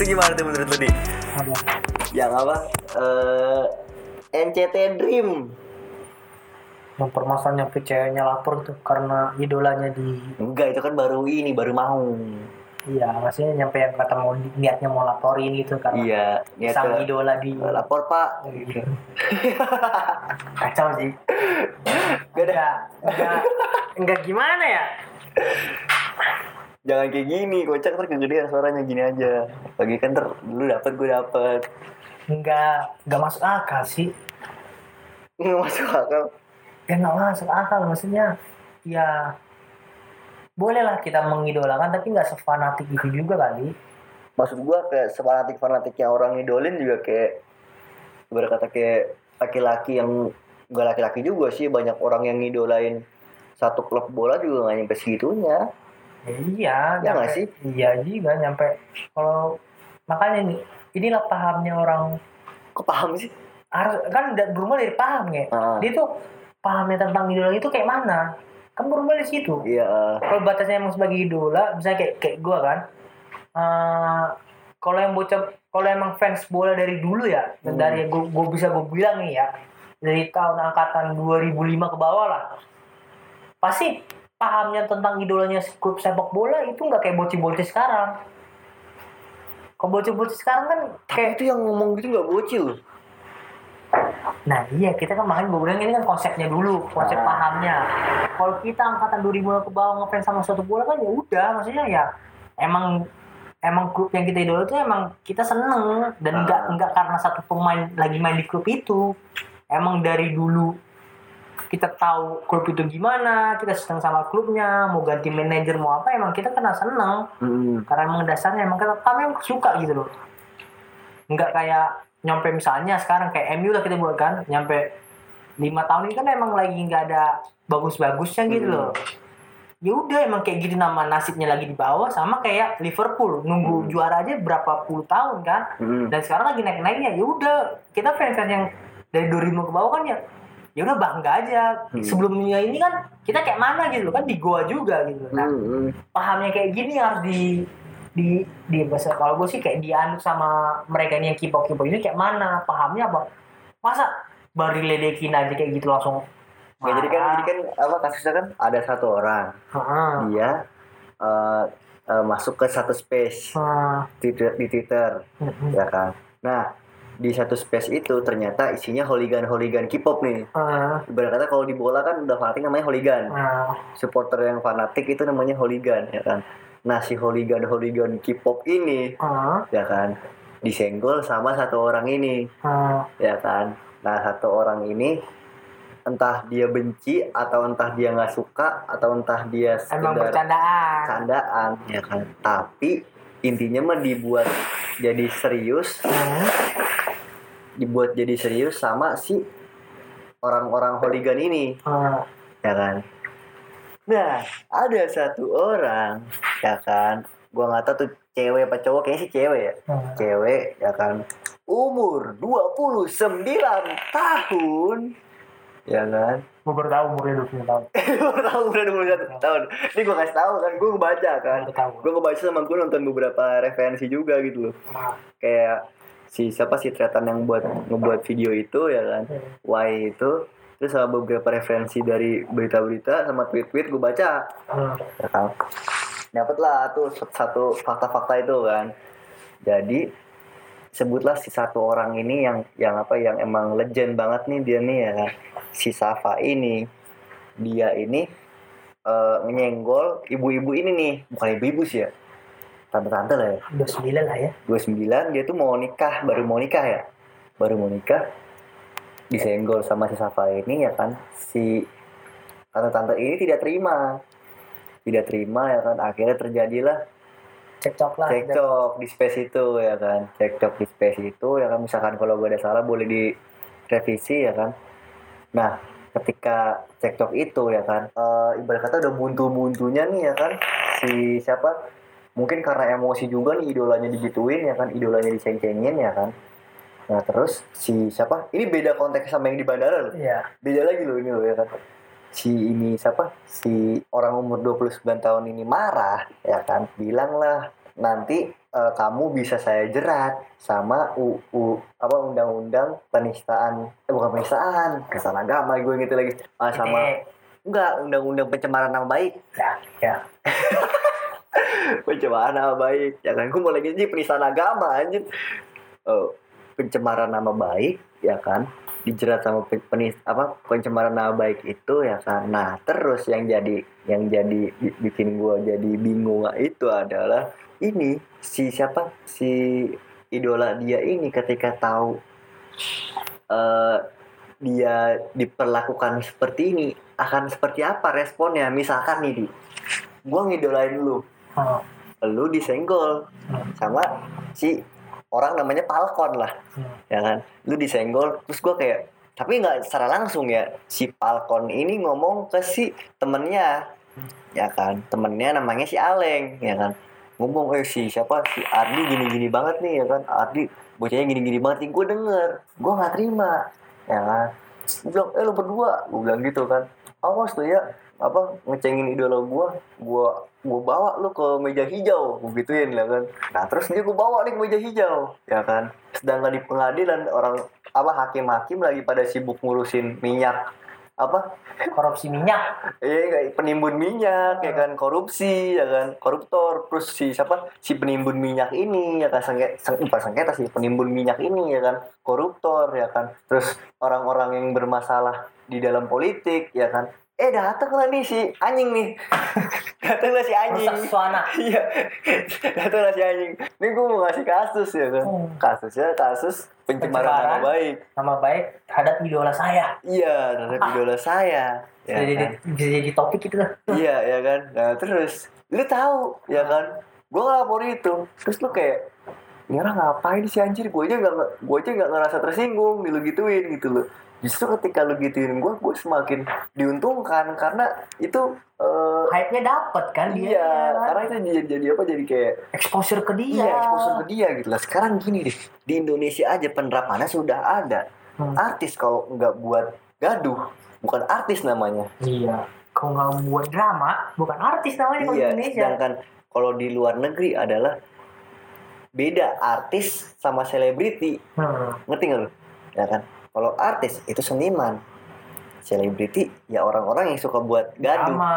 itu gimana tuh menurut lu yang apa? Eh NCT Dream. Yang permasalahan nyampe ceweknya lapor tuh karena idolanya di enggak itu kan baru ini baru mau. Iya maksudnya nyampe yang kata mau niatnya mau laporin gitu karena iya niat sang ke- idola di lapor pak. Gitu. kacau sih. Gak ada. enggak enggak enggak gimana ya jangan kayak gini kocak ntar kegedean suaranya gini aja. Lagi kan ter lu dapet gue dapet. Enggak enggak masuk akal sih. Nggak masuk akal. Ya nggak masuk akal maksudnya ya bolehlah kita mengidolakan tapi nggak sefanatik itu juga kali. Maksud gua kayak fanatik fanatiknya orang idolin juga kayak berkata kayak laki-laki yang gak laki-laki juga sih banyak orang yang ngidolain satu klub bola juga nggak nyampe segitunya Ya, iya Ya nggak sih? iya juga nyampe kalau makanya nih inilah pahamnya orang kok paham sih harus kan bermula dari paham ya Ah. dia tuh pahamnya tentang idola itu kayak mana kan bermula dari situ iya kalau batasnya emang sebagai idola misalnya kayak kayak gue kan eh, kalau yang bocah kalau emang fans bola dari dulu ya Hmm. dari gue bisa gue bilang nih ya dari tahun angkatan 2005 ke bawah lah pasti pahamnya tentang idolanya klub sepak bola itu nggak kayak bocil-bocil sekarang kalau bocil-bocil sekarang kan kayak kayak itu yang ngomong gitu nggak bocil Nah iya kita kan makanya gue bilang ini kan konsepnya dulu konsep Ah. pahamnya. Kalau kita angkatan 2000 ke bawah ngefans sama suatu bola kan ya udah maksudnya ya emang emang klub yang kita idola itu emang kita seneng dan Ah. enggak enggak karena satu pemain lagi main di klub itu. Emang dari dulu kita tahu klub itu gimana, kita seneng sama klubnya, mau ganti manajer mau apa emang kita kena seneng hmm. karena emang dasarnya emang kita kami emang suka gitu loh nggak kayak nyampe misalnya sekarang kayak MU lah kita buat kan nyampe lima tahun ini kan emang lagi nggak ada bagus-bagusnya gitu Hmm. loh ya udah emang kayak gitu nama nasibnya lagi di bawah sama kayak Liverpool nunggu Hmm. juara aja berapa puluh tahun kan Hmm. dan sekarang lagi naik-naiknya ya udah kita fans-fans yang dari 2000 ke bawah kan ya ya udah bangga aja Hmm. sebelumnya ini kan kita kayak mana gitu kan di Goa juga gitu nah Hmm. pahamnya kayak gini harus di di di bahasa kalau gue sih kayak dianut sama mereka ini yang kipok kipok ini kayak mana pahamnya apa masa baru diledekin aja kayak gitu langsung Ya, jadi kan jadi kan apa kasusnya kan ada satu orang Heeh. dia eh, eh, masuk ke satu space Heeh. di, di Twitter Heeh. ya kan nah di satu space itu ternyata isinya hooligan hooligan K-pop nih Heeh. ibarat kata kalau di bola kan udah fanatik namanya hooligan Heeh. supporter yang fanatik itu namanya hooligan ya kan nah si hooligan hooligan K-pop ini Heeh. ya kan disenggol sama satu orang ini Heeh. ya kan nah satu orang ini entah dia benci atau entah dia nggak suka atau entah dia emang bercandaan candaan ya kan tapi intinya mah dibuat jadi serius Heeh. Dibuat jadi serius sama si orang-orang hooligan ini. Heeh. ya kan? Nah ada satu orang ya kan? Gua nggak tahu tuh cewek apa cowok kayaknya sih cewek ya. Heeh. cewek ya kan? Umur 29 tahun. Ya kan? Gue baru tahu umurnya 20 tahun. Baru tahu udah 21 tahun. Ini gue kasih tahu kan gue ngebaca kan. Gue ngebaca sama gue nonton beberapa referensi juga gitu loh. Nah, kayak si siapa si Tretan yang buat ngebuat video itu ya kan? Y itu terus sama beberapa referensi dari berita-berita sama tweet-tweet gue baca. Heeh. ya kan? Dapet lah tuh satu fakta-fakta itu kan. Jadi sebutlah si satu orang ini yang yang apa yang emang legend banget nih dia nih ya kan? Si Safa ini dia ini eh, nyenggol ibu-ibu ini nih. Bukan ibu-ibu sih ya tante-tante lah ya. 29 lah ya. 29 dia tuh mau nikah baru mau nikah ya? Baru mau nikah disenggol sama si Safa ini ya kan? Si tante-tante ini tidak terima. Tidak terima ya kan? Akhirnya terjadilah cekcok lah. cekcok di space itu ya kan? Cekcok di space itu ya kan? Misalkan kalau gue ada salah boleh direvisi ya kan? Nah ketika cekcok itu ya kan? Eh, ibarat kata udah buntu-buntunya nih ya kan? Si siapa mungkin karena emosi juga nih idolanya digituin ya kan? Idolanya diceng-cengin ya kan? Nah terus si siapa? Ini beda konteks sama yang di bandara loh. Iya. beda lagi loh ini loh ya kan? Si ini siapa? Si orang umur 29 tahun ini marah ya kan? Bilang lah nanti eh, kamu bisa saya jerat sama UU apa undang-undang penistaan. Eh, bukan penistaan penistaan agama gue gitu lagi. Ah, sama enggak undang-undang pencemaran nama baik. Ya ya pencemaran nama baik. Ya kan gue mau lagi sih penistaan agama anjir oh, pencemaran nama baik ya kan? Dijerat sama pe- penis apa pencemaran nama baik itu ya kan? Nah terus yang jadi yang jadi bi- bikin gue jadi bingung itu adalah ini si siapa? Si idola dia ini ketika tahu eh dia diperlakukan seperti ini akan seperti apa responnya? Misalkan nih di. Gue ngidolain lu Hmm. lu disenggol. Hmm. sama si orang namanya Falcon lah. Hmm. ya kan? Lu disenggol terus gue kayak tapi nggak secara langsung ya. Si Falcon ini ngomong ke si temennya. Ya kan? Temennya namanya si Aleng ya kan? Ngomong eh si siapa? Si Ardi gini-gini banget nih ya kan? Ardi bocahnya gini-gini banget nih gue denger. Gue nggak terima. Ya kan? Gue bilang eh lu berdua? Gue bilang gitu kan. Awas tuh ya apa ngecengin idola gue gue gue bawa lu ke meja hijau gue gituin lah kan. Nah terus dia gue bawa nih ke meja hijau ya kan. Sedangkan di pengadilan orang apa hakim-hakim lagi pada sibuk ngurusin minyak apa? Korupsi minyak. Eh kayak penimbun minyak ya kan. Korupsi ya kan. Koruptor terus si siapa? Si penimbun minyak ini ya kan. Sengketa seng, bukan sengketa sih penimbun minyak ini ya kan. Koruptor ya kan. Terus orang-orang yang bermasalah di dalam politik ya kan eh datanglah nih si anjing nih. Datanglah si anjing. rusak suasana iya datanglah si anjing. Ini gue mau ngasih kasus ya kan Hmm. kasusnya kasus pencemaran nama baik. nama baik terhadap idola saya. Iya terhadap idola saya. Ya bisa jadi kan? bisa jadi topik itu lah. Iya ya kan? Nah terus lu tahu ya kan? Gue ngelapor itu. Terus lu kayak ini orang ngapain sih anjir? Gue aja nggak gue aja nggak ngerasa tersinggung lu gituin gitu loh justru ketika lu gituin gue gue semakin diuntungkan karena itu eh, hype-nya dapet kan dia iya ya kan? karena itu jadi, jadi apa jadi kayak exposure ke dia iya exposure ke dia gitu lah sekarang gini deh di Indonesia aja penerapannya sudah ada Hmm. artis kalau nggak buat gaduh bukan artis namanya iya kalau nggak buat drama bukan artis namanya kalau di Iya, Indonesia sedangkan kalau di luar negeri adalah beda artis sama selebriti. hmm. Ngerti nggak lu? Ya kan? Kalau artis itu seniman. Selebriti ya orang-orang yang suka buat gaduh. drama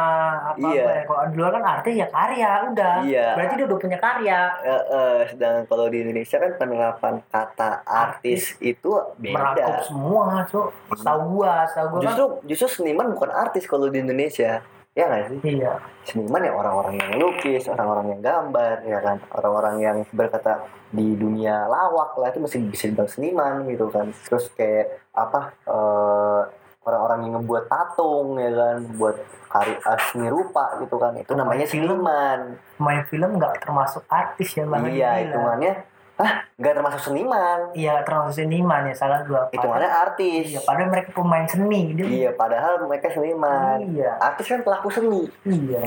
apa Iya. ya kalau di luar kan artis ya karya udah Iya. berarti dia udah punya karya Eh, eh, sedangkan kalau di Indonesia kan penerapan kata artis itu merangkup beda. semua cuk tahu gua tahu gua kan Justru justru seniman bukan artis kalau di Indonesia. Ya nggak sih? iya seniman ya orang-orang yang lukis, orang-orang yang gambar, ya kan, orang-orang yang berkata di dunia lawak lah itu masih bisa dibilang seniman gitu kan. Terus kayak apa eh, orang-orang yang ngebuat patung ya kan, buat karya eh, seni rupa gitu kan, itu namanya seniman. main film nggak termasuk artis ya bang Iya, hitungannya, ah nggak termasuk seniman, iya termasuk seniman ya salah gua hitungannya artis. iya padahal mereka pemain seni dia Iya, padahal mereka seniman. iya Artis kan pelaku seni. iya?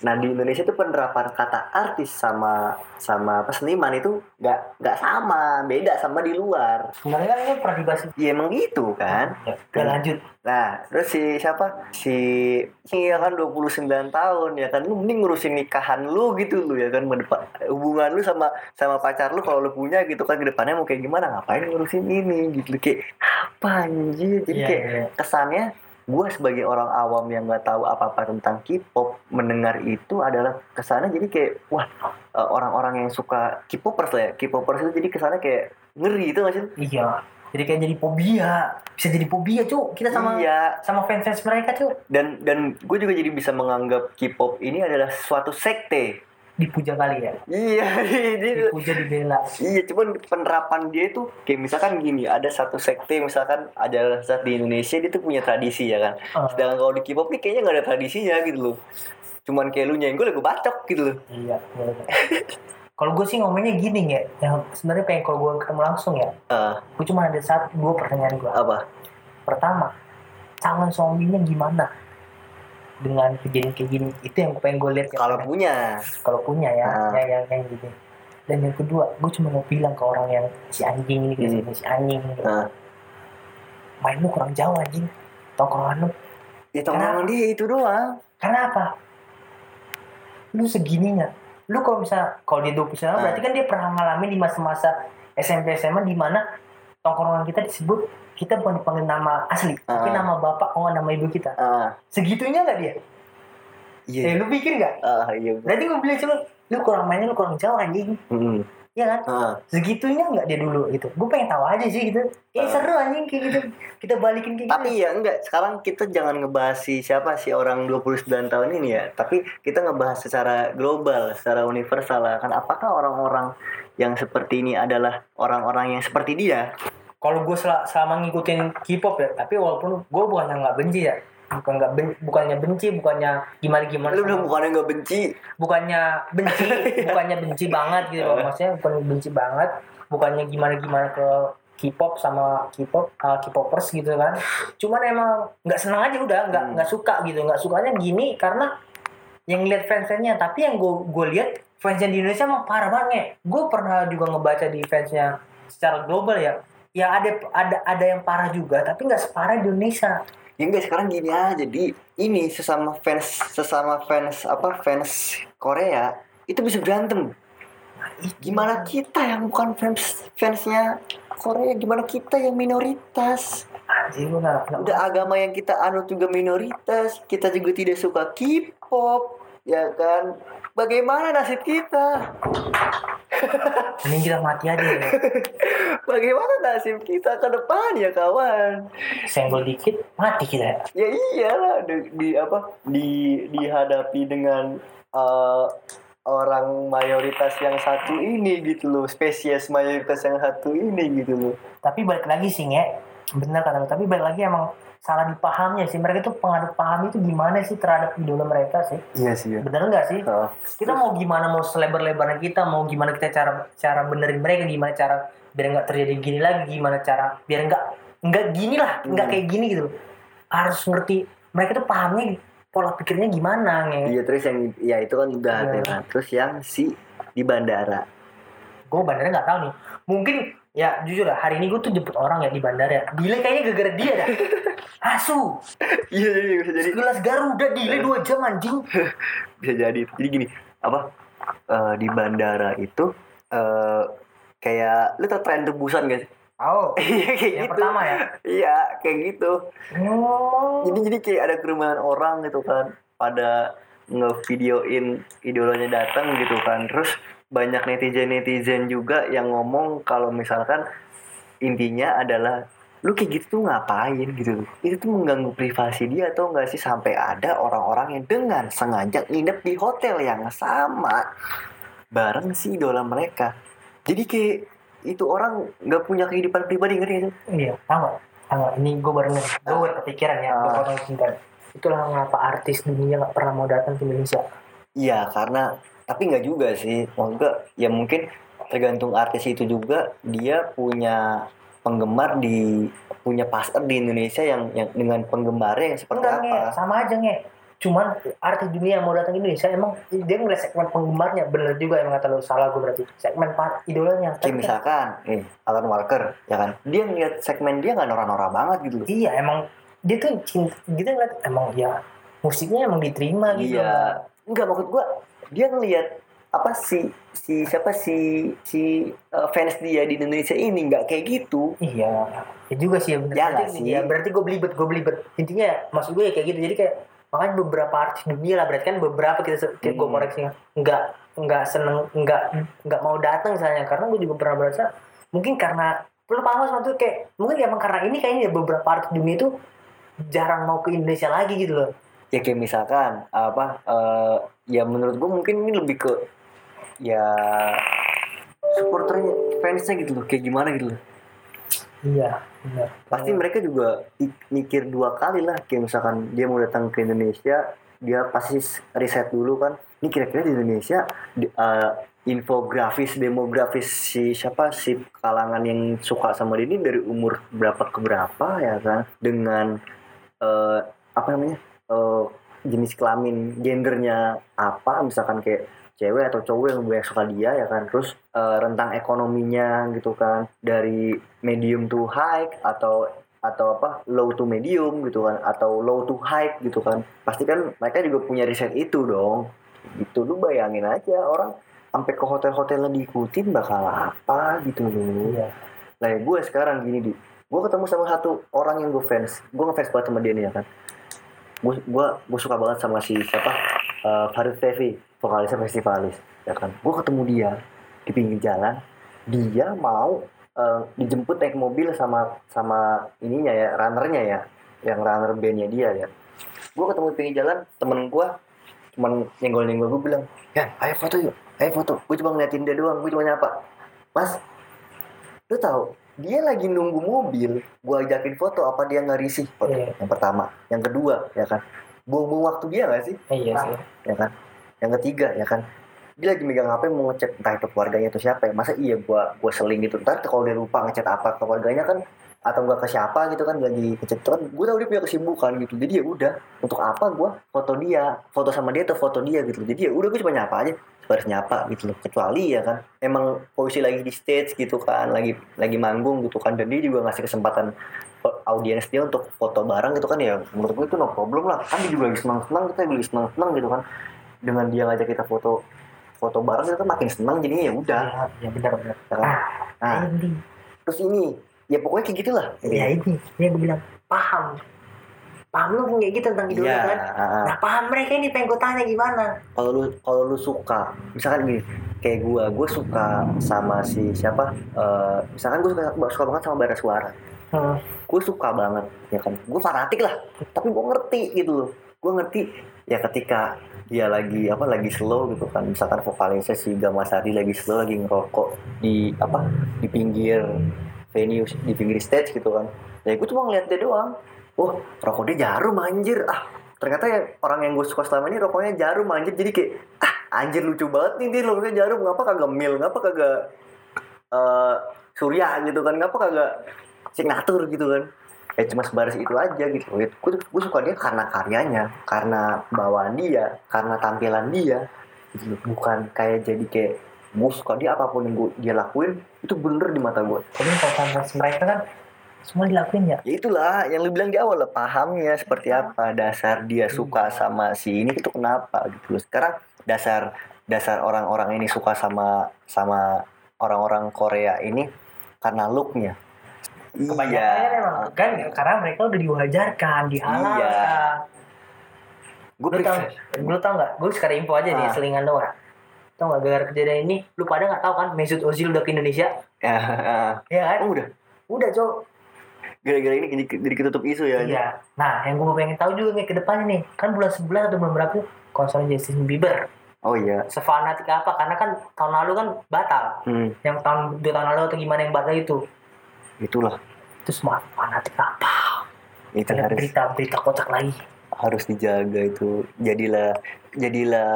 Nah di Indonesia tuh penerapan kata artis sama sama apa seniman itu nggak nggak sama, beda sama di luar. sebenarnya kan ini pernah dibahas Ya emang gitu kan. ya lanjut Nah terus si siapa? Si ini ya kan 29 tahun ya kan? Lu mending ngurusin nikahan lu gitu lu ya kan? Hubungan lu sama sama pacar lu kalau lu punya gitu kan? Ke depannya mau kayak gimana? Ngapain ngurusin ini gitu? Kayak apa anjir? Jadi Iya, kayak iya. kesannya gue sebagai orang awam yang nggak tahu apa-apa tentang K-pop mendengar itu adalah kesannya jadi kayak wah eh, orang-orang yang suka K-popers lah ya. K-popers itu jadi kesannya kayak ngeri itu nggak sih? Iya jadi kayak jadi fobia bisa jadi fobia cuk kita sama iya sama fans fans mereka cuk dan dan gue juga jadi bisa menganggap K-pop ini adalah suatu sekte dipuja kali ya iya dipuja dibela Iya, cuman penerapan dia itu kayak misalkan gini, ada satu sekte misalkan ada saat di Indonesia dia tuh punya tradisi ya kan. Ah. Sedangkan kalau di K-pop nih kayaknya nggak ada tradisinya gitu loh. Cuman kayak lu nyenggol ya gue bacok gitu loh. iya iya. kalau gue sih ngomongnya gini ya yang sebenarnya pengen kalau gue ketemu langsung ya Ah, gue cuma ada satu dua pertanyaan gue apa? pertama calon suaminya gimana dengan kejadian kayak gini itu yang pengen gue lihat ya. Kalau punya. kalau punya ya Ah. yang yang yang gitu dan yang kedua gue cuma mau bilang ke orang yang si anjing ini Hmm. si anjing ini gitu. Ah. main lu kurang jauh anjing tongkrongan lu Ya tongkrongan dia itu doang. karena apa lu segininya lu kalau misalnya kalau dia 20 tahun Ah. berarti kan dia pernah ngalamin di masa-masa SMP SMA di mana tongkrongan kita disebut kita bukan dipanggil nama asli tapi Ah. nama bapak oh nama ibu kita. Ah segitunya nggak dia? Iya. Eh, lu pikir nggak? Ah iya berarti gue bilang cuma lu kurang mainnya lu kurang jauh anjing. Hmm. Ya kan? Ah. Segitunya nggak dia dulu gitu. Gue pengen tahu aja sih gitu. Eh Ah. seru anjing kayak gitu. Kita balikin kayak tapi gitu ya enggak. Sekarang kita jangan ngebahas si siapa si orang 29 tahun ini ya. Tapi kita ngebahas secara global secara universal lah. Kan apakah orang-orang yang seperti ini adalah orang-orang yang seperti dia? Kalau gue sel selama ngikutin K-pop ya tapi walaupun gue bukannya nggak benci ya bukan nggak ben- bukannya benci bukannya gimana gimana lu udah bukannya nggak benci? Bukannya benci bukannya benci banget gitu loh. Maksudnya bukan benci banget bukannya gimana gimana ke K-pop sama K-pop uh, K-popers gitu kan. Cuman emang nggak senang aja udah nggak Hmm. nggak suka gitu. Nggak sukanya gini karena yang lihat fans-fansnya tapi yang gue gue lihat fansnya di Indonesia emang parah banget. Gue pernah juga ngebaca di fansnya secara global ya. Ya ada ada ada yang parah juga tapi nggak separah di Indonesia ya enggak sekarang gini aja di. Ini sesama fans sesama fans apa fans Korea itu bisa berantem. Gimana kita yang bukan fans fansnya Korea? Gimana kita yang minoritas? Anjir udah agama yang kita anut juga minoritas kita juga tidak suka K-pop ya kan? Bagaimana nasib kita mending kita mati aja ya. bagaimana nasib kita ke depan ya kawan? Senggol dikit mati kita. Ya ya iyalah di, di apa di dihadapi dengan eh, orang mayoritas yang satu ini gitu loh. Spesies mayoritas yang satu ini gitu loh. Tapi balik lagi sih nge. Benar kata tapi balik lagi emang salah dipahamnya sih. Mereka tuh pengaduk paham itu gimana sih terhadap idola mereka sih? Iya sih ya bener nggak sih? Kita mau gimana mau selebar-lebarnya kita mau gimana kita cara cara benerin mereka gimana cara biar nggak terjadi gini lagi gimana cara biar nggak nggak gini lah nggak Hmm. kayak gini gitu. Harus ngerti mereka tuh pahamnya pola pikirnya gimana nge? Iya terus yang ya itu kan udah Iya. ada kan terus yang si di bandara. Gue bandara nggak tahu nih. Mungkin ya jujur lah hari ini gue tuh jemput orang ya di bandara ya. Delay kayaknya gara-gara dia dah. Asu. Iya jadi bisa jadi. Sekelas Garuda delay dua jam anjing. Bisa jadi. Jadi gini apa eh, di bandara itu eh kayak lu tau tren rebusan gak sih? Oh iya kayak yang gitu. pertama ya? Iya kayak gitu. Oh. Jadi jadi kayak ada kerumunan orang gitu kan. Pada ngevideoin idolanya datang gitu kan. Terus banyak netizen netizen juga yang ngomong kalau misalkan intinya adalah lu kayak gitu tuh ngapain? Gitu. Itu tuh mengganggu privasi dia atau enggak sih? Sampai ada orang-orang yang dengan sengaja nginep di hotel yang sama bareng si idola mereka. Jadi kayak itu orang nggak punya kehidupan pribadi ngerti itu iya tahu nggak ini gue baru gue baru kepikiran ya gue Ah. potong sebentar itulah mengapa artis dunia nggak pernah mau datang ke Indonesia Iya karena tapi nggak juga sih. Gue ya mungkin tergantung artis itu juga dia punya penggemar di punya pasar di Indonesia yang yang dengan penggemarnya yang seperti enggak nge. Apa sama aja nge. Cuman artis dunia yang mau datang ke Indonesia emang dia ngeliat segmen penggemarnya. Bener juga yang kata lu salah gue berarti. Segmen par idolanya. Kayak kan- misalkan eh Alan Walker ya kan? Dia ngeliat segmen dia nggak norak-norak banget gitu iya emang dia tuh cinta gitu ngeliat emang ya musiknya emang diterima gitu iya nggak maksud gue dia ngeliat apa si si siapa si si uh, fans dia di Indonesia ini nggak kayak gitu Iya, ya juga sih ya bener. Ya berarti, nggak sih? ya, berarti gue belibet, gue belibet. Intinya ya, maksud gue ya kayak gitu. Jadi kayak makanya beberapa artis dunia lah berarti kan beberapa kita se- kayak gue Hmm. koreksi nggak nggak seneng nggak nggak mau datang misalnya karena gue juga pernah berasa mungkin karena lu paham sama tuh kayak mungkin emang karena ini kayaknya beberapa artis dunia itu jarang mau ke Indonesia lagi gitu loh ya kayak misalkan apa eh, ya menurut gue mungkin ini lebih ke ya supporternya fansnya gitu loh kayak gimana gitu loh. Iya benar. Pasti mereka juga mikir dua kali lah kayak misalkan dia mau datang ke Indonesia dia pasti riset dulu kan ini kira-kira di Indonesia di- eh, infografis demografis si siapa si kalangan yang suka sama dia ini dari umur berapa ke berapa ya kan? Dengan eh, apa namanya eh, jenis kelamin gendernya apa misalkan kayak cewek atau cowok yang banyak suka dia ya kan? Terus eh, rentang ekonominya gitu kan dari medium to high atau atau apa low to medium gitu kan atau low to high gitu kan. Pasti kan mereka juga punya riset itu dong. Gitu lu bayangin aja orang sampai ke hotel-hotelnya diikutin bakal apa gitu loh iya. Nah, gue sekarang gini di, gue ketemu sama satu orang yang gue fans, gue ngefans banget sama dia nih ya kan. Gue gue suka banget sama si siapa Eh, Farid Tevi, vokalisnya festivalis, ya kan. Gue ketemu dia di pinggir jalan, dia mau eh, dijemput naik mobil sama sama ininya ya, runnernya ya, yang runner bandnya dia ya. Gue ketemu di pinggir jalan, temen gue cuman nyenggol-nyenggol gue bilang, ya ayo foto yuk, ayo foto. Gue cuma ngeliatin dia doang, gue cuma nyapa. Mas, lu tahu dia lagi nunggu mobil gua ajakin foto apa dia nggak risih. Foto Iya. yang pertama. Yang kedua ya kan? Buang-buang waktu dia nggak sih? Iya sih. Ya kan? Yang ketiga ya kan? Dia lagi megang HP mau ngechat entah itu keluarganya atau siapa. Ya masa iya gua gua seling gitu? Ntar kalau dia lupa ngechat apa ke keluarganya kan atau enggak ke siapa gitu kan lagi kan gue tahu dia punya kesibukan gitu. Jadi ya udah untuk apa gua foto dia? Foto sama dia atau foto dia gitu. Jadi ya udah gue cuma nyapa aja. Harus nyapa gitu loh. Kecuali ya kan emang posisi lagi di stage gitu kan lagi lagi manggung gitu kan. Dan dia juga ngasih kesempatan audiens dia untuk foto bareng gitu kan. Ya menurut gue itu no problem lah. Kan dia juga lagi senang senang kita juga lagi senang senang gitu kan. Dengan dia ngajak kita foto foto bareng kita makin senang jadinya ya udah. Iya ya, benar benar. Ya kan? nah. Ini terus ini ya pokoknya kayak gitulah. Ya ini ini gue bilang paham. Paham lu kayak gitu tentang idola Iya, kan? ah, ah. nah paham mereka ini pengen gue tanya gimana? Kalau lu kalau lu suka misalkan gini kayak gua gue suka sama si siapa eh, misalkan gue suka suka banget sama Bara Suara. Hmm. gue suka banget ya kan? Gue fanatik lah tapi gue ngerti gitu loh. Gue ngerti ya ketika dia lagi apa lagi slow gitu kan. Misalkan vokalisnya si Gamasari lagi slow lagi ngerokok di apa di pinggir venue di pinggir stage gitu kan. Ya gue cuma ngeliat dia doang. Oh rokok dia jarum anjir. Ah ternyata ya orang yang gue suka selama ini rokoknya jarum anjir. Jadi kayak ah anjir lucu banget nih dia rokoknya jarum. Ngapa kagak mil? Ngapa kagak eh surya gitu kan? Ngapa kagak signatur gitu kan? Ya cuma sebaris itu aja gitu. Gue, gue suka dia karena karyanya karena bawaan dia karena tampilan dia. Gitu. Bukan kayak jadi kayak gue suka dia apa pun yang gue, dia lakuin itu bener di mata gue jadi kalau fans mereka kan semua dilakuin ya? Ya itulah yang lu bilang di awal lah pahamnya seperti apa dasar dia suka sama si ini itu kenapa gitu loh. Sekarang dasar dasar orang-orang ini suka sama sama orang-orang Korea ini karena looknya. Kebanyakan. iya emang kan karena mereka udah diwajarkan dihalalkan Iya. gue tau lu tau nggak? Gue sekarang info aja nih Ah. selingan doang tau nggak gara-gara kejadian ini lu pada nggak tahu kan Mesut Ozil udah ke Indonesia? Ya, ya kan? Oh udah. Udah cok. Gara-gara ini jadi, ketutup isu ya iya. Nah yang gue pengen tahu juga nih ke depannya nih kan bulan 11 atau bulan berapa konser Justin Bieber. Oh iya. Sefanatik apa? Karena kan tahun lalu kan batal. Hmm, yang tahun dua tahun lalu atau gimana yang batal itu? Itulah. Itu semua fanatik apa? Itu ada harus berita berita kocak lagi. harus dijaga itu. Jadilah jadilah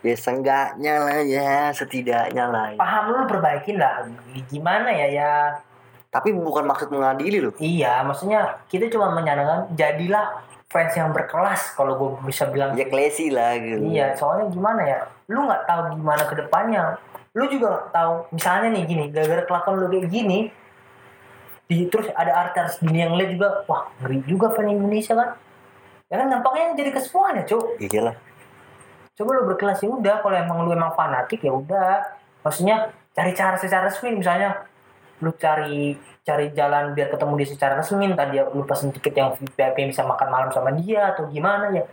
ya senggaknya lah ya setidaknya lah ya. paham lu perbaikin lah. Gimana ya ya? Tapi bukan maksud mengadili loh iya maksudnya kita cuma menyarankan jadilah fans yang berkelas kalau gue bisa bilang. Ya klesi lah gitu. Iya soalnya gimana ya? Lu nggak tahu gimana ke depannya. Lu juga nggak tahu. Misalnya nih gini gara-gara kelakuan lu kayak gini di, terus ada artis dunia yang lihat juga wah ngeri juga fan Indonesia kan? Ya kan nampaknya jadi ke semuanya cuy iyalah coba lu berkelas ya udah kalau emang lu emang fanatik ya udah. Maksudnya cari cara secara resmi misalnya lu cari cari jalan biar ketemu dia secara resmi entah dia lu pesen tiket yang VIP bisa makan malam sama dia atau gimana ya.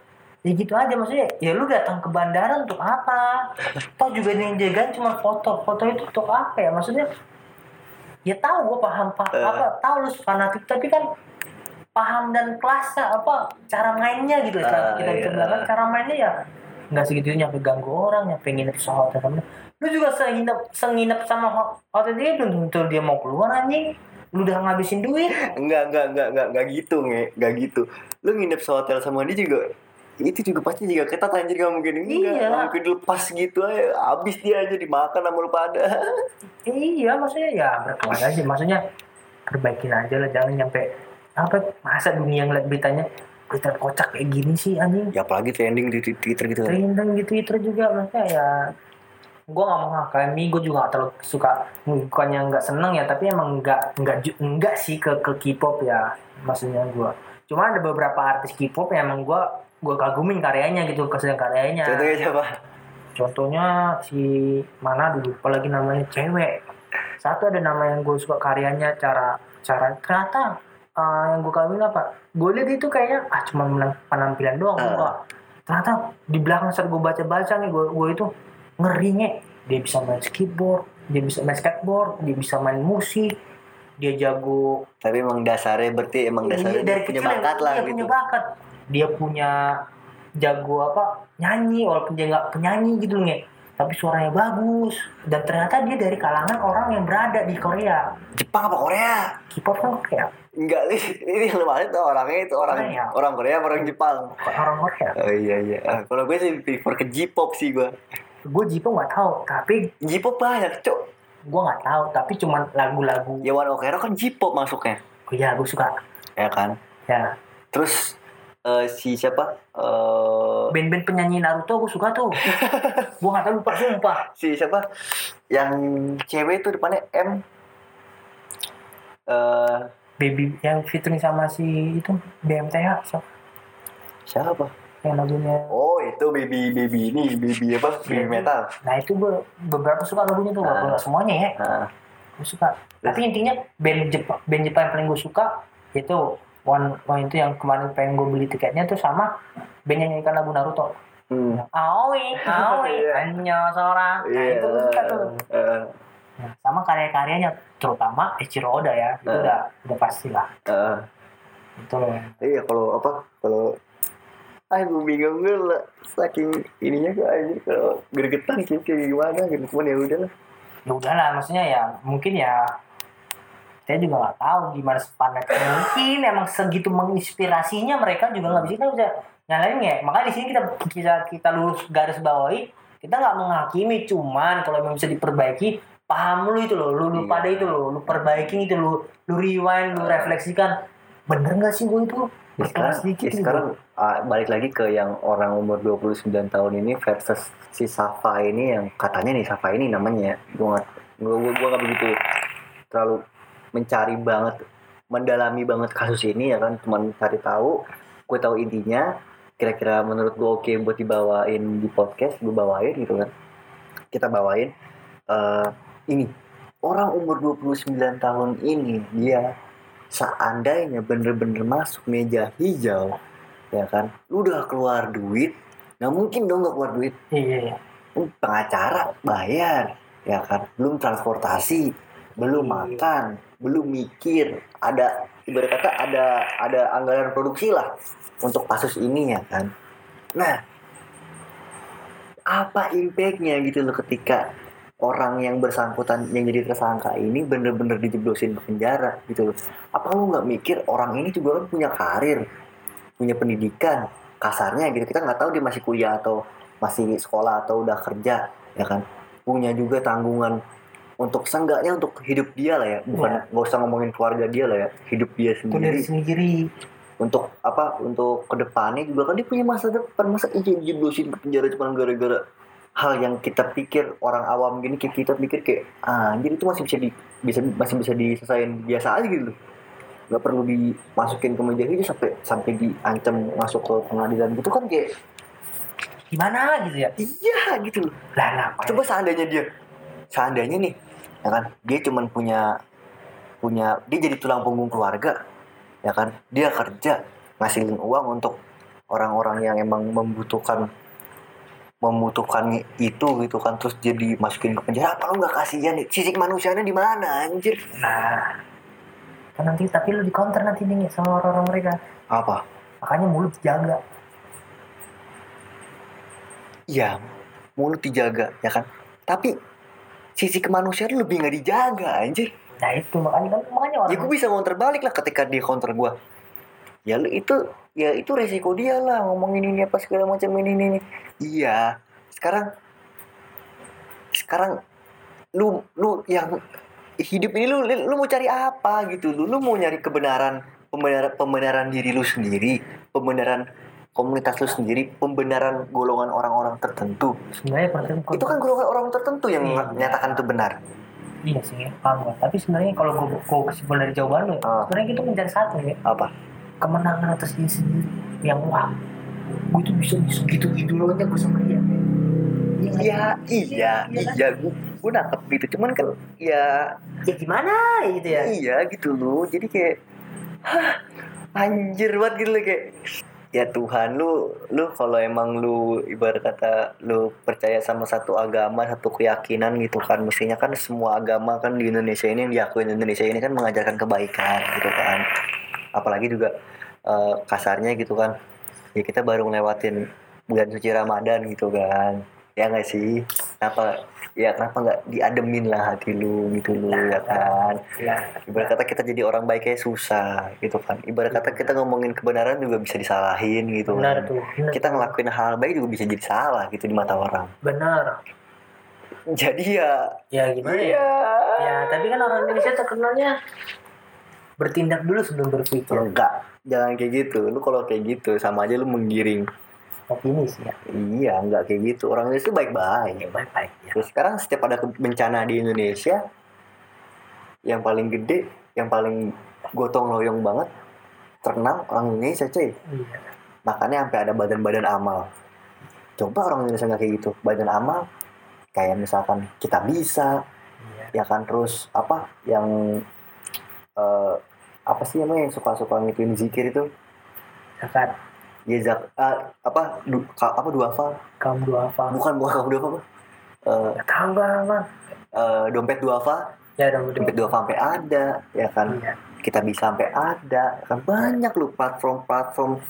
Ya gitu aja maksudnya ya lu datang ke bandara untuk apa? Toh juga yang jagain cuma foto foto itu untuk apa ya? Maksudnya ya tahu gue paham paham Eh. apa tahu lu fanatik tapi kan paham dan kelasnya apa cara mainnya gitu. Ah, kita iya. bilang kan cara mainnya ya nggak segitunya nyampe ganggu orang nyampe nginep sama hotel lu juga senginep senginep sama ho- hotel dia? Belum tentu dia mau keluar anjing. Lu udah ngabisin duit. Enggak enggak enggak enggak enggak gitu nge enggak gitu. Lu nginep sehotel sama dia juga itu juga pasti juga ketat anjir gak mungkin enggak Iya. Nggak mungkin lepas gitu aja habis dia aja dimakan sama lu pada. Iya maksudnya ya berkelas aja maksudnya perbaikin aja lah jangan nyampe apa masa dunia ngeliat beritanya berita kocak kayak gini sih anjing. Ya apalagi trending di Twitter gitu. Trending di Twitter juga maksudnya ya gue gak mau ngakami gue juga gak terlalu suka bukannya nggak seneng ya tapi emang nggak nggak nggak sih ke ke K-pop ya maksudnya gue cuma ada beberapa artis K-pop yang emang gue gue kagumin karyanya gitu kesenian karyanya. Contohnya siapa? Contohnya si mana dulu apalagi namanya cewek. Satu ada nama yang gue suka karyanya cara cara ternyata eh, yang gue kagum apa? Gue lihat itu kayaknya ah cuma menang- penampilan doang Ah. enggak ternyata di belakang saat gue baca baca nih gue gue itu ngerinya dia bisa main skateboard dia bisa main skateboard dia bisa main musik dia jago. Tapi emang dasarnya berarti emang dasarnya Iya, dia punya bakat lah dia gitu. punya bakat. Dia punya jago apa? Nyanyi walaupun dia nggak penyanyi gitu nih tapi suaranya bagus dan ternyata dia dari kalangan orang yang berada di Korea Jepang apa Korea? K-pop kan Korea Enggak nih, ini lumayan tuh orangnya itu orang Korea. orang Korea orang Jepang. orang Korea Oh iya iya. Ah, kalau gue sih prefer ke J-pop sih gue. gue J-pop nggak tahu tapi J-pop banyak, cok. gue nggak tahu tapi cuman lagu-lagu Ya One Ok Rock kan J-pop masuknya. oh, ya gue suka Ya kan? ya Terus eh, si siapa? Eh band-band penyanyi Naruto gue suka tuh gue nggak tahu lupa sumpah si siapa? Yang cewek itu depannya M. Eh baby yang featuring sama si itu BMTH siapa siapa? yang lagunya Oh itu baby baby ini baby apa? Baby metal. Nah itu gue beberapa suka lagunya tuh, Ah. nggak semuanya ya, Nah, gue suka. Tapi intinya band Jepang, band Jepang yang paling gue suka itu One One itu yang kemarin pengen gue beli tiketnya tuh sama band yang nyanyikan lagu Naruto. hmm. Aoi, aoi, Iya. hanya seorang. Nah Iya. itu gue suka tuh. Eh, Nah, sama karya-karyanya, terutama Eiichiro Oda ya, itu Ah. udah udah pasti lah. eh. Itu loh. Iya kalau apa kalau ah gue bingung gue lah saking ininya gue aja kalau gregetan kayak gimana gitu cuman ya udah lah Ya udahlah, maksudnya ya mungkin ya saya juga nggak tahu gimana sepanet mungkin emang segitu menginspirasinya mereka juga nggak bisa kita bisa nyalain ya makanya di sini kita kita kita lurus garis bawahi. Kita nggak menghakimi cuman kalau emang bisa diperbaiki paham lu itu loh lu, lu Iya. pada itu loh lu perbaikin itu lu lu rewind lu refleksikan. Bener nggak sih gue itu? Ya, sekarang, Ikhlas dikit ya, sekarang ah, balik lagi ke yang orang umur 29 tahun ini versus si Safa ini yang katanya nih Safa ini namanya ya gue gak, gue, gue, gue gak begitu terlalu mencari banget mendalami banget kasus ini ya kan? Cuman cari tahu gue tahu intinya kira-kira menurut gue oke buat dibawain di podcast gue bawain gitu kan. Kita bawain eh ini. Orang umur 29 tahun ini dia seandainya bener-bener masuk meja hijau ya kan? Lu udah keluar duit nggak mungkin dong nggak keluar duit. Iya iya. Lu pengacara bayar ya kan? Belum transportasi belum Iya. makan belum mikir. Ada ibarat kata ada ada anggaran produksi lah untuk kasus ini ya kan? Nah apa impactnya gitu loh ketika orang yang bersangkutan yang jadi tersangka ini bener-bener dijeblosin ke penjara gitu loh? Apa lu nggak mikir orang ini juga kan punya karir punya pendidikan kasarnya gitu? Kita nggak tahu dia masih kuliah atau masih sekolah atau udah kerja ya kan? Punya juga tanggungan untuk seenggaknya untuk hidup dia lah ya. Bukan nggak usah ngomongin keluarga dia lah ya. Hidup dia sendiri. sendiri. Untuk apa? Untuk ke depannya juga kan dia punya masa depan. Masa iya dijeblosin ke penjara cuma gara-gara hal yang kita pikir orang awam gini kayak kita pikir kayak ah anjir itu masih bisa di bisa masih bisa diselesain biasa aja gitu. Nggak perlu dimasukin ke meja hijau sampai sampai diancam masuk ke pengadilan gitu kan kayak gimana gitu ya? Iya gitu loh. Lah ngapain coba seandainya dia seandainya nih ya kan? Dia cuman punya punya dia jadi tulang punggung keluarga ya kan? Dia kerja ngasilin uang untuk orang-orang yang emang membutuhkan membutuhkan itu gitu kan terus jadi masukin ke penjara. Apa lu nggak kasihan nih? Sisi kemanusiaannya di mana anjir? Nah, kan nanti tapi lu di counter nanti nih sama orang-orang mereka. apa? Makanya mulut jaga. ya mulut dijaga ya kan? Tapi sisi kemanusiaan lebih nggak dijaga anjir Nah itu makanya kan makanya orang. ya gue bisa counter balik lah ketika dia counter gue ya lu itu ya itu resiko dia lah ngomongin ini apa segala macam ini ini, ini. iya sekarang sekarang lu lu yang hidup ini lu lu mau cari apa gitu lu lu mau nyari kebenaran pembenaran pembenaran diri lu sendiri pembenaran komunitas lu sendiri pembenaran golongan orang-orang tertentu. Sebenarnya itu kan golongan orang tertentu yang Iya. menyatakan itu benar. Iya sih ya, paham gua. Tapi sebenarnya kalau gue gue kesimpulan dari jawaban lu, ya, Ah. sebenarnya kita mencari satu ya. Apa? Kemenangan atas diri sendiri yang wah gue tuh bisa segitu idolanya gue sama dia. Iya iya iya gue gue nangkep gitu. Cuman kan ya ya gimana? Gitu ya. iya gitu loh. Jadi kayak hah anjir banget gitu loh kayak ya Tuhan lu lu kalau emang lu ibarat kata lu percaya sama satu agama satu keyakinan gitu kan mestinya kan semua agama kan di Indonesia ini yang diakui di Indonesia ini kan mengajarkan kebaikan gitu kan. Apalagi juga eh, kasarnya gitu kan. Ya kita baru ngelewatin bulan suci Ramadan gitu kan. Ya nggak sih kenapa ya kenapa nggak diademin lah hati lu gitu lu ya kan? ya ibarat kata kita jadi orang baik kayak susah gitu kan? Ibarat kata kita ngomongin kebenaran juga bisa disalahin gitu benar kan? tuh benar, kita ngelakuin hal baik juga bisa jadi salah gitu di mata orang. Benar. Jadi ya ya gimana ya? iya. Ya tapi kan orang Indonesia terkenalnya bertindak dulu sebelum berpikir. Enggak jangan kayak gitu. Lu kalau kayak gitu sama aja lu menggiring opini sih ya. Iya enggak kayak gitu. Orang Indonesia baik-baik. Ya baik baik ya. Terus sekarang setiap ada bencana di Indonesia yang paling gede yang paling gotong royong banget terkenal orang Indonesia cuy. Iya. Makanya sampai ada badan-badan amal. Coba orang Indonesia nggak kayak gitu. Badan amal kayak misalkan kita bisa iya. ya kan? Terus apa yang eh, apa sih namanya yang suka-suka ngituin zikir itu? Zakat ya zak ah, apa du, ka- apa duafa kaum duafa bukan bukan kamu duafa apa? Eh, ya tahu bang. eh, dompet duafa ya dong dompet. Duafa sampai ada ya kan? Iya. Kita bisa sampai ada. Kan banyak loh platform-platform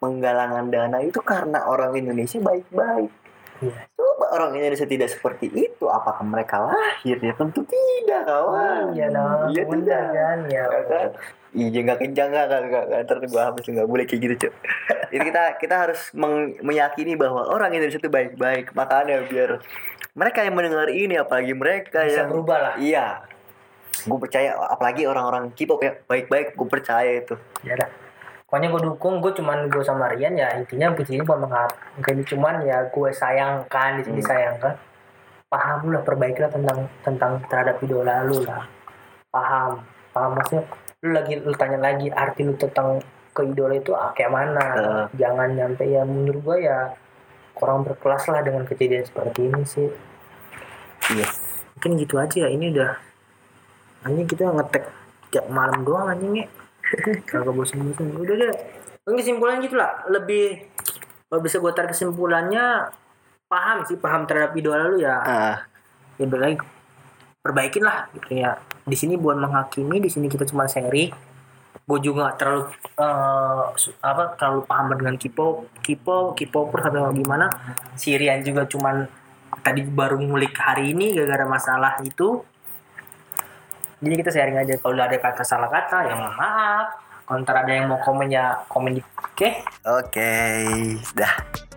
penggalangan dana itu karena orang Indonesia baik-baik. Iya. Coba orang Indonesia tidak seperti itu apakah mereka lahir? Ya tentu tidak kawan. Iya dong. Iya tidak. Kan? Ya Ya kan? Iya nggak kencang nggak kan nggak ntar gue habis nggak boleh kayak gitu cuy. Jadi kita kita harus meng- meyakini bahwa orang Indonesia itu baik-baik. Makanya biar mereka yang mendengar ini apalagi mereka bisa yang berubah lah. Iya. Gue percaya apalagi orang-orang K-pop ya baik-baik gue percaya itu. Ya dah. Pokoknya gue dukung gue cuman gue sama Rian ya intinya sini bukan mengharap mungkin cuman ya gue sayangkan di sini Hmm. sayangkan. Paham lah perbaikilah tentang tentang terhadap idola lu lah. Paham paham maksudnya lu lagi lu tanya lagi arti lu tentang ke idola itu ah, kayak mana? Heeh. jangan nyampe ya menurut gue ya kurang berkelas lah dengan kejadian seperti ini sih. Iya. Mungkin gitu aja ya ini udah anjing kita ngetek tiap malam doang anjing ya. Kagak bosan-bosan udah deh. Ini kesimpulan gitu lah. Lebih kalau bisa gue tarik kesimpulannya paham sih paham terhadap idola lu ya. Ah. Ya lagi perbaikin lah gitu ya di sini buat menghakimi di sini kita cuma sharing. Gue juga terlalu su- apa terlalu paham dengan K-pop K-pop K-popers atau gimana. Sirian juga cuman tadi baru ngulik hari ini gara-gara masalah itu. Jadi kita sharing aja kalau ada kata salah kata ya maaf. Kalau ada yang mau komen ya komen di oke? Oke dah